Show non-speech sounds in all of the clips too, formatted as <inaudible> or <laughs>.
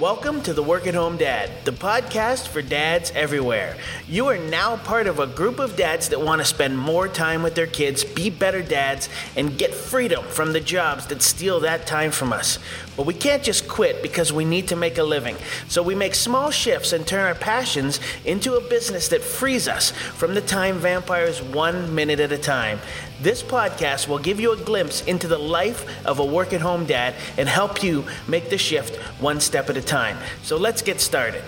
Welcome to the Work at Home Dad, the podcast for dads everywhere. You are now part of a group of dads that want to spend more time with their kids, be better dads, and get freedom from the jobs that steal that time from us. But we can't just quit because we need to make a living. So we make small shifts and turn our passions into a business that frees us from the time vampires one minute at a time. This podcast will give you a glimpse into the life of a work at home dad and help you make the shift one step at a time. So let's get started.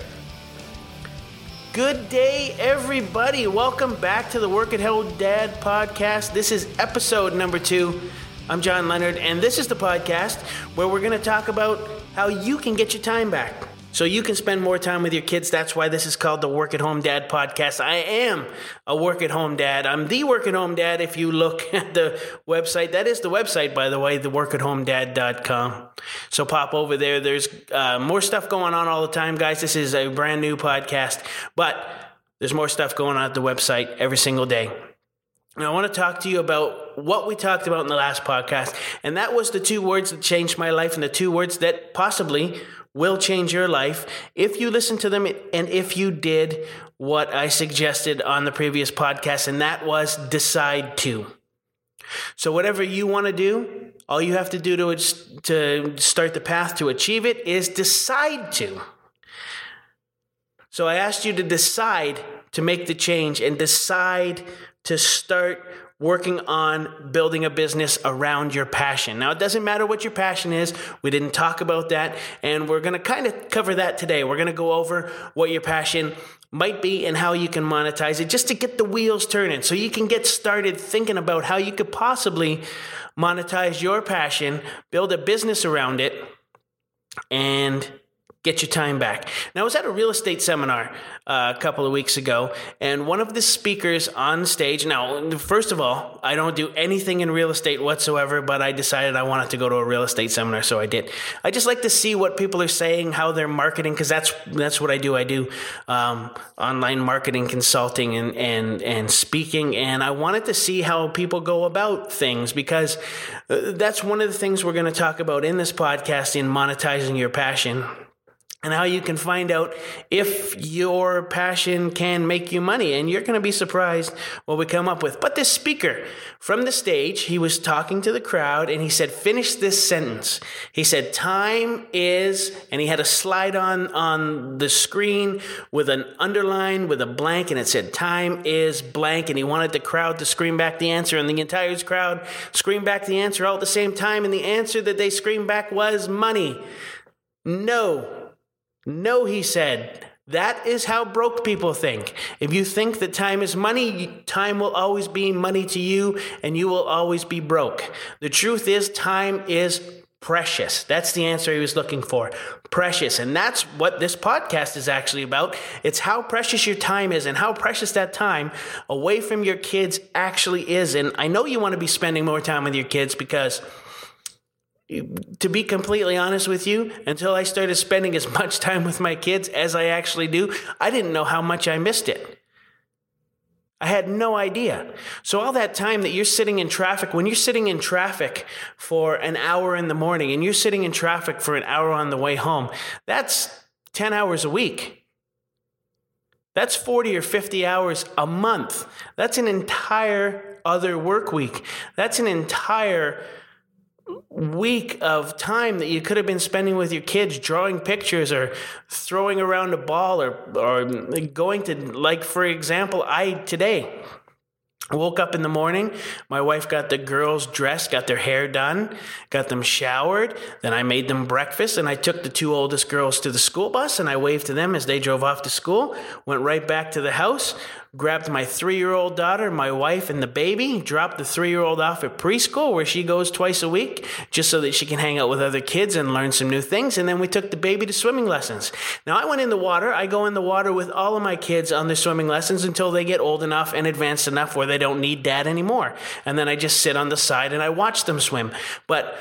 Good day, everybody. Welcome back to the Work at Home Dad podcast. This is episode number two. I'm John Leonard, and this is the podcast where we're going to talk about how you can get your time back so you can spend more time with your kids. That's why this is called the Work at Home Dad podcast. I am a work at home dad. I'm the work at home dad if you look <laughs> at the website. That is the website, by the way, theworkathomedad.com. So pop over there. There's uh, more stuff going on all the time, guys. This is a brand new podcast, but there's more stuff going on at the website every single day. And I want to talk to you about what we talked about in the last podcast. And that was the two words that changed my life and the two words that possibly will change your life if you listen to them and if you did what I suggested on the previous podcast, and that was decide to. So, whatever you want to do, all you have to do to, to start the path to achieve it is decide to. So, I asked you to decide to make the change and decide to start working on building a business around your passion. Now, it doesn't matter what your passion is. We didn't talk about that. And we're going to kind of cover that today. We're going to go over what your passion might be and how you can monetize it just to get the wheels turning so you can get started thinking about how you could possibly monetize your passion, build a business around it, and get your time back. Now, I was at a real estate seminar uh, a couple of weeks ago, and one of the speakers on stage. Now, first of all, I don't do anything in real estate whatsoever, but I decided I wanted to go to a real estate seminar, so I did. I just like to see what people are saying, how they're marketing, because that's that's what I do. I do um, online marketing consulting and and and speaking, and I wanted to see how people go about things because uh, that's one of the things we're going to talk about in this podcast in monetizing your passion and how you can find out if your passion can make you money. And you're going to be surprised what we come up with. But this speaker from the stage, he was talking to the crowd and he said, finish this sentence. He said, time is, and he had a slide on, on the screen with an underline with a blank and it said, time is blank. And he wanted the crowd to scream back the answer and the entire crowd screamed back the answer all at the same time. And the answer that they screamed back was money. No, no, he said. That is how broke people think. If you think that time is money, time will always be money to you and you will always be broke. The truth is, time is precious. That's the answer he was looking for. Precious. And that's what this podcast is actually about. It's how precious your time is and how precious that time away from your kids actually is. And I know you want to be spending more time with your kids because to be completely honest with you, until I started spending as much time with my kids as I actually do, I didn't know how much I missed it. I had no idea. So, all that time that you're sitting in traffic, when you're sitting in traffic for an hour in the morning and you're sitting in traffic for an hour on the way home, that's 10 hours a week. That's 40 or 50 hours a month. That's an entire other work week. That's an entire week of time that you could have been spending with your kids drawing pictures or throwing around a ball or or going to like for example I today woke up in the morning my wife got the girls dressed got their hair done got them showered then i made them breakfast and i took the two oldest girls to the school bus and i waved to them as they drove off to school went right back to the house grabbed my three year old daughter, my wife, and the baby, dropped the three year old off at preschool where she goes twice a week just so that she can hang out with other kids and learn some new things. And then we took the baby to swimming lessons. Now, I went in the water. I go in the water with all of my kids on their swimming lessons until they get old enough and advanced enough where they don't need dad anymore. And then I just sit on the side and I watch them swim. But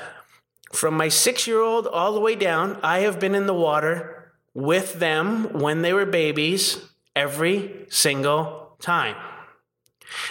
from my six year old all the way down, I have been in the water with them when they were babies every single time.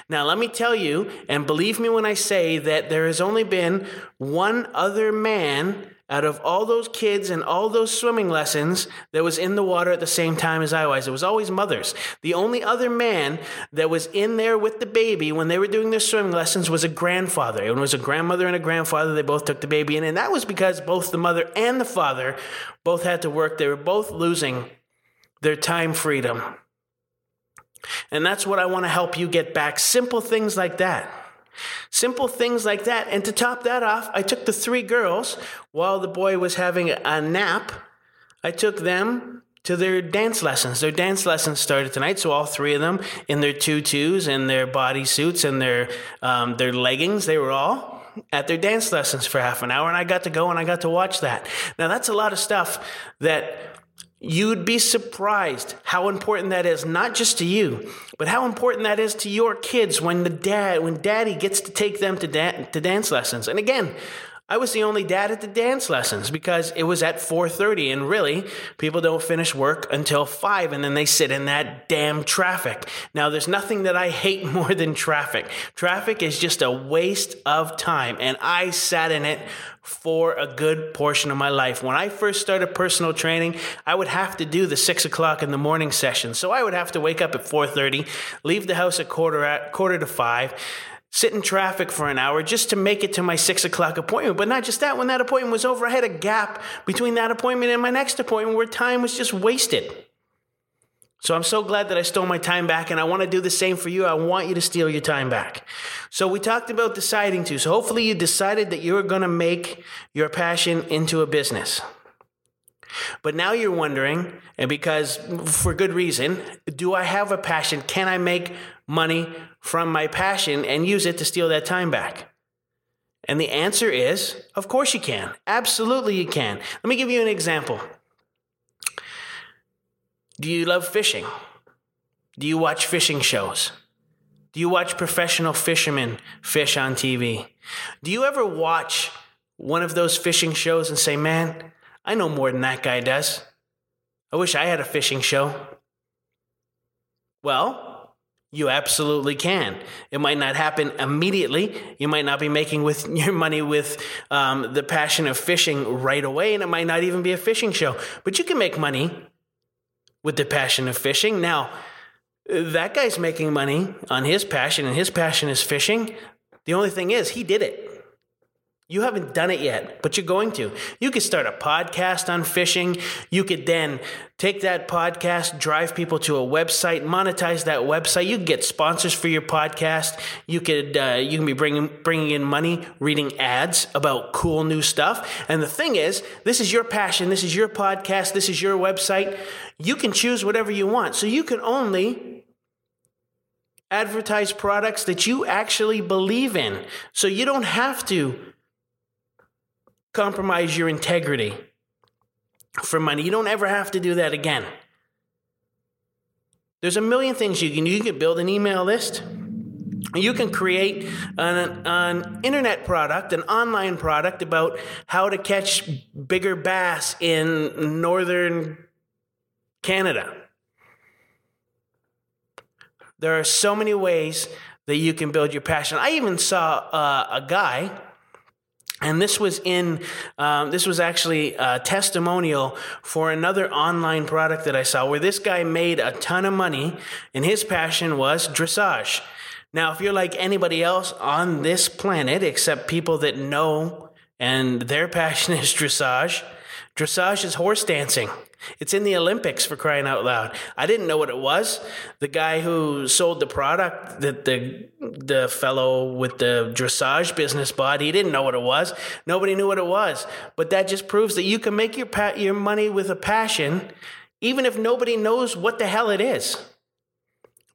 Now, let me tell you, and believe me when I say that there has only been one other man out of all those kids and all those swimming lessons that was in the water at the same time as I was. It was always mothers. The only other man that was in there with the baby when they were doing their swimming lessons was a grandfather. It was a grandmother and a grandfather. They both took the baby in, and that was because both the mother and the father both had to work. They were both losing their time freedom. And that's what I want to help you get back. Simple things like that. Simple things like that. And to top that off, I took the three girls while the boy was having a nap. I took them to their dance lessons. Their dance lessons started tonight, so all three of them in their tutus and their bodysuits and their um, their leggings, they were all at their dance lessons for half an hour, and I got to go and I got to watch that. Now that's a lot of stuff that You'd be surprised how important that is, not just to you, but how important that is to your kids when the dad, when daddy gets to take them to, da- to dance lessons. And again, I was the only dad at the dance lessons because it was at 4:30 and really people don't finish work until 5 and then they sit in that damn traffic. Now there's nothing that I hate <laughs> more than traffic. Traffic is just a waste of time and I sat in it for a good portion of my life. When I first started personal training, I would have to do the six o'clock in the morning session. So I would have to wake up at 4:30, leave the house at quarter at quarter to five, sit in traffic for an hour just to make it to my six o'clock appointment. But not just that, when that appointment was over, I had a gap between that appointment and my next appointment where time was just wasted. So I'm so glad that I stole my time back, and I want to do the same for you. I want you to steal your time back. So we talked about deciding to. So hopefully you decided that you're going to make your passion into a business. But now you're wondering, and because for good reason, do I have a passion? Can I make money from my passion and use it to steal that time back? And the answer is, of course you can. Absolutely you can. Let me give you an example. Do you love fishing? Do you watch fishing shows? Do you watch professional fishermen fish on TV? Do you ever watch one of those fishing shows and say, man, I know more than that guy does? I wish I had a fishing show. Well, you absolutely can. It might not happen immediately. You might not be making with <laughs> your money with um, the passion of fishing right away, and it might not even be a fishing show. But you can make money with the passion of fishing. Now, that guy's making money on his passion, and his passion is fishing. The only thing is, he did it. You haven't done it yet, but you're going to. You could start a podcast on fishing. You could then take that podcast, drive people to a website, monetize that website. You could get sponsors for your podcast. You could uh, you can be bringing bringing in money, reading ads about cool new stuff. And the thing is, this is your passion. This is your podcast. This is your website. You can choose whatever you want. So you can only advertise products that you actually believe in. So you don't have to compromise your integrity for money. You don't ever have to do that again. There's a million things you can do. You can build an email list. You can create an, an, internet product, an online product about how to catch bigger bass in northern Canada. There are so many ways that you can build your passion. I even saw uh, a guy and this was in, um, this was actually a testimonial for another online product that I saw where this guy made a ton of money and his passion was dressage. Now, if you're like anybody else on this planet, except people that know and their <laughs> passion is dressage, dressage is horse dancing. It's in the Olympics for crying out loud. I didn't know what it was. The guy who sold the product, that the the fellow with the dressage business bought, he didn't know what it was. Nobody knew what it was. But that just proves that you can make your pa- your money with a passion, even if nobody knows what the hell it is.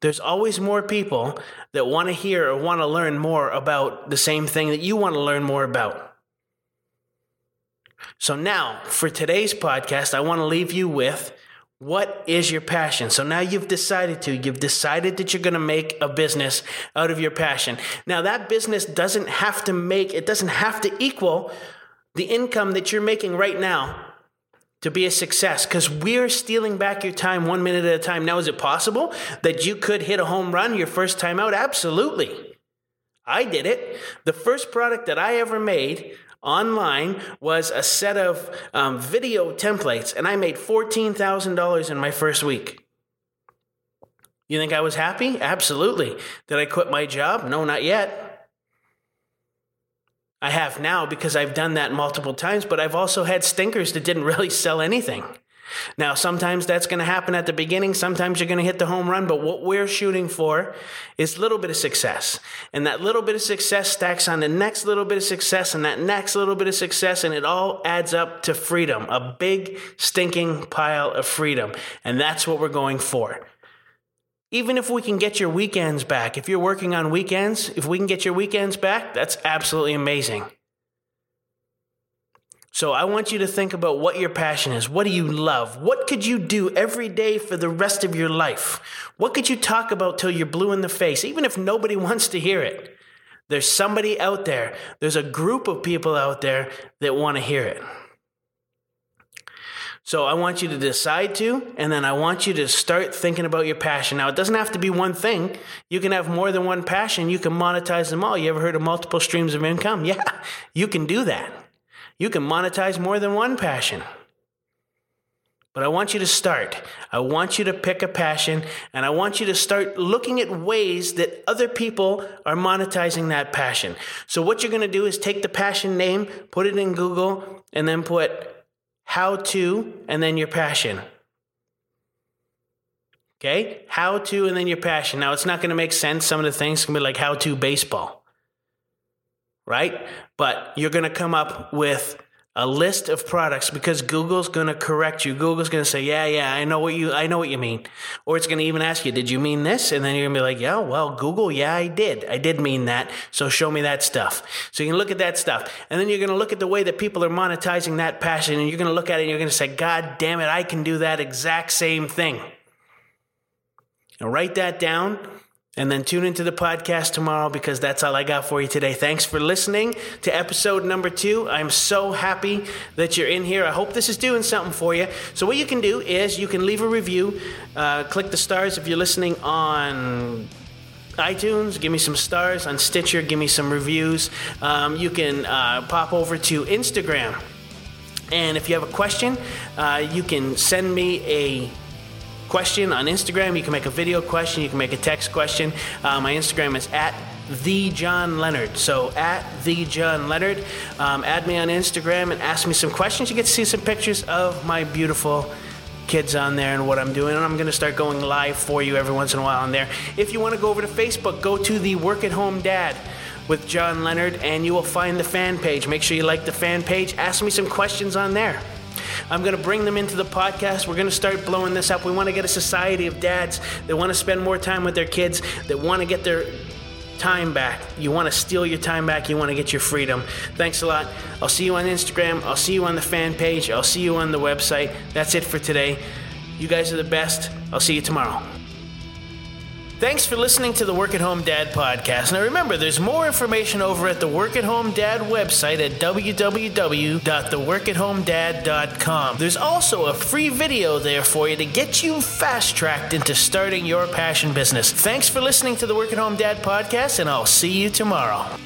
There's always more people that want to hear or want to learn more about the same thing that you want to learn more about. So now, for today's podcast, I want to leave you with what is your passion? So now you've decided to, you've decided that you're going to make a business out of your passion. Now that business doesn't have to make, it doesn't have to equal the income that you're making right now to be a success because we're stealing back your time one minute at a time. Now, is it possible that you could hit a home run your first time out? Absolutely. I did it. The first product that I ever made online was a set of um, video templates, and I made $14,000 in my first week. You think I was happy? Absolutely. Did I quit my job? No, not yet. I have now because I've done that multiple times, but I've also had stinkers that didn't <laughs> really sell anything. Now, sometimes that's going to happen at the beginning. Sometimes you're going to hit the home run. But what we're shooting for is a little bit of success. And that little bit of success stacks on the next little bit of success and that next little bit of success. And it all adds up to freedom, a big stinking pile of freedom. And that's what we're going for. Even if we can get your weekends back, if you're working on weekends, if we can get your weekends back, that's absolutely amazing. So I want you to think about what your passion is. What do you love? What could you do every day for the rest of your life? What could you talk about till you're blue in the face, even if nobody <laughs> wants to hear it? There's somebody out there. There's a group of people out there that want to hear it. So I want you to decide to, and then I want you to start thinking about your passion. Now, it doesn't have to be one thing. You can have more than one passion. You can monetize them all. You ever heard of multiple streams of income? <laughs> Yeah, you can do that. You can monetize more than one passion. But I want you to start. I want you to pick a passion and I want you to start looking at ways that other people are monetizing that passion. So, what you're going to do is take the passion name, put it in Google, and then put how to and then your passion. Okay? How to and then your passion. Now, it's not going to make sense. Some of the things can be like how to baseball right? But you're going to come up with a list of products because Google's going to correct you. Google's going to say, "Yeah, yeah, I know what you I know what you mean." Or it's going to even ask you, "Did you mean this?" And then you're going to be like, "Yeah, well, Google, yeah, I did. I did mean that. So show me that stuff." So you can look at that stuff. And then you're going to look at the way that people are monetizing that passion and you're going to look at it and you're going to say, "God damn it, I can do that exact same thing." And write that down and then tune into the podcast tomorrow because that's all I got for you today. Thanks for listening to episode number two. I'm so happy that you're in here. I hope this is doing something for you. So, what you can do is you can leave a review, uh, click the stars if you're listening on iTunes, give me some stars. On Stitcher, give me some reviews. Um, you can uh, pop over to Instagram. And if you have a question, uh, you can send me a question on Instagram. You can make a video question. You can make a text question. Uh, my Instagram is at the John Leonard. So at the John Leonard, um, add me on Instagram and ask me some questions. You get to see some pictures of my beautiful kids on there and what I'm doing. And I'm going to start going live for you every once in a while on there. If you want to go over to Facebook, go to the Work at Home Dad with John Leonard and you will find the fan page. Make sure you like the fan page. Ask me some questions on there. I'm going to bring them into the podcast. We're going to start blowing this up. We want to get a society of dads that want to spend more time with their kids, that want to get their time back. You want to steal your time back. You want to get your freedom. Thanks a lot. I'll see you on Instagram. I'll see you on the fan page. I'll see you on the website. That's it for today. You guys are the best. I'll see you tomorrow. Thanks for listening to the Work at Home Dad podcast. Now remember, there's more information over at the Work at Home Dad website at www.theworkathomedad.com. There's also a free video there for you to get you fast tracked into starting your passion business. Thanks for listening to the Work at Home Dad podcast, and I'll see you tomorrow.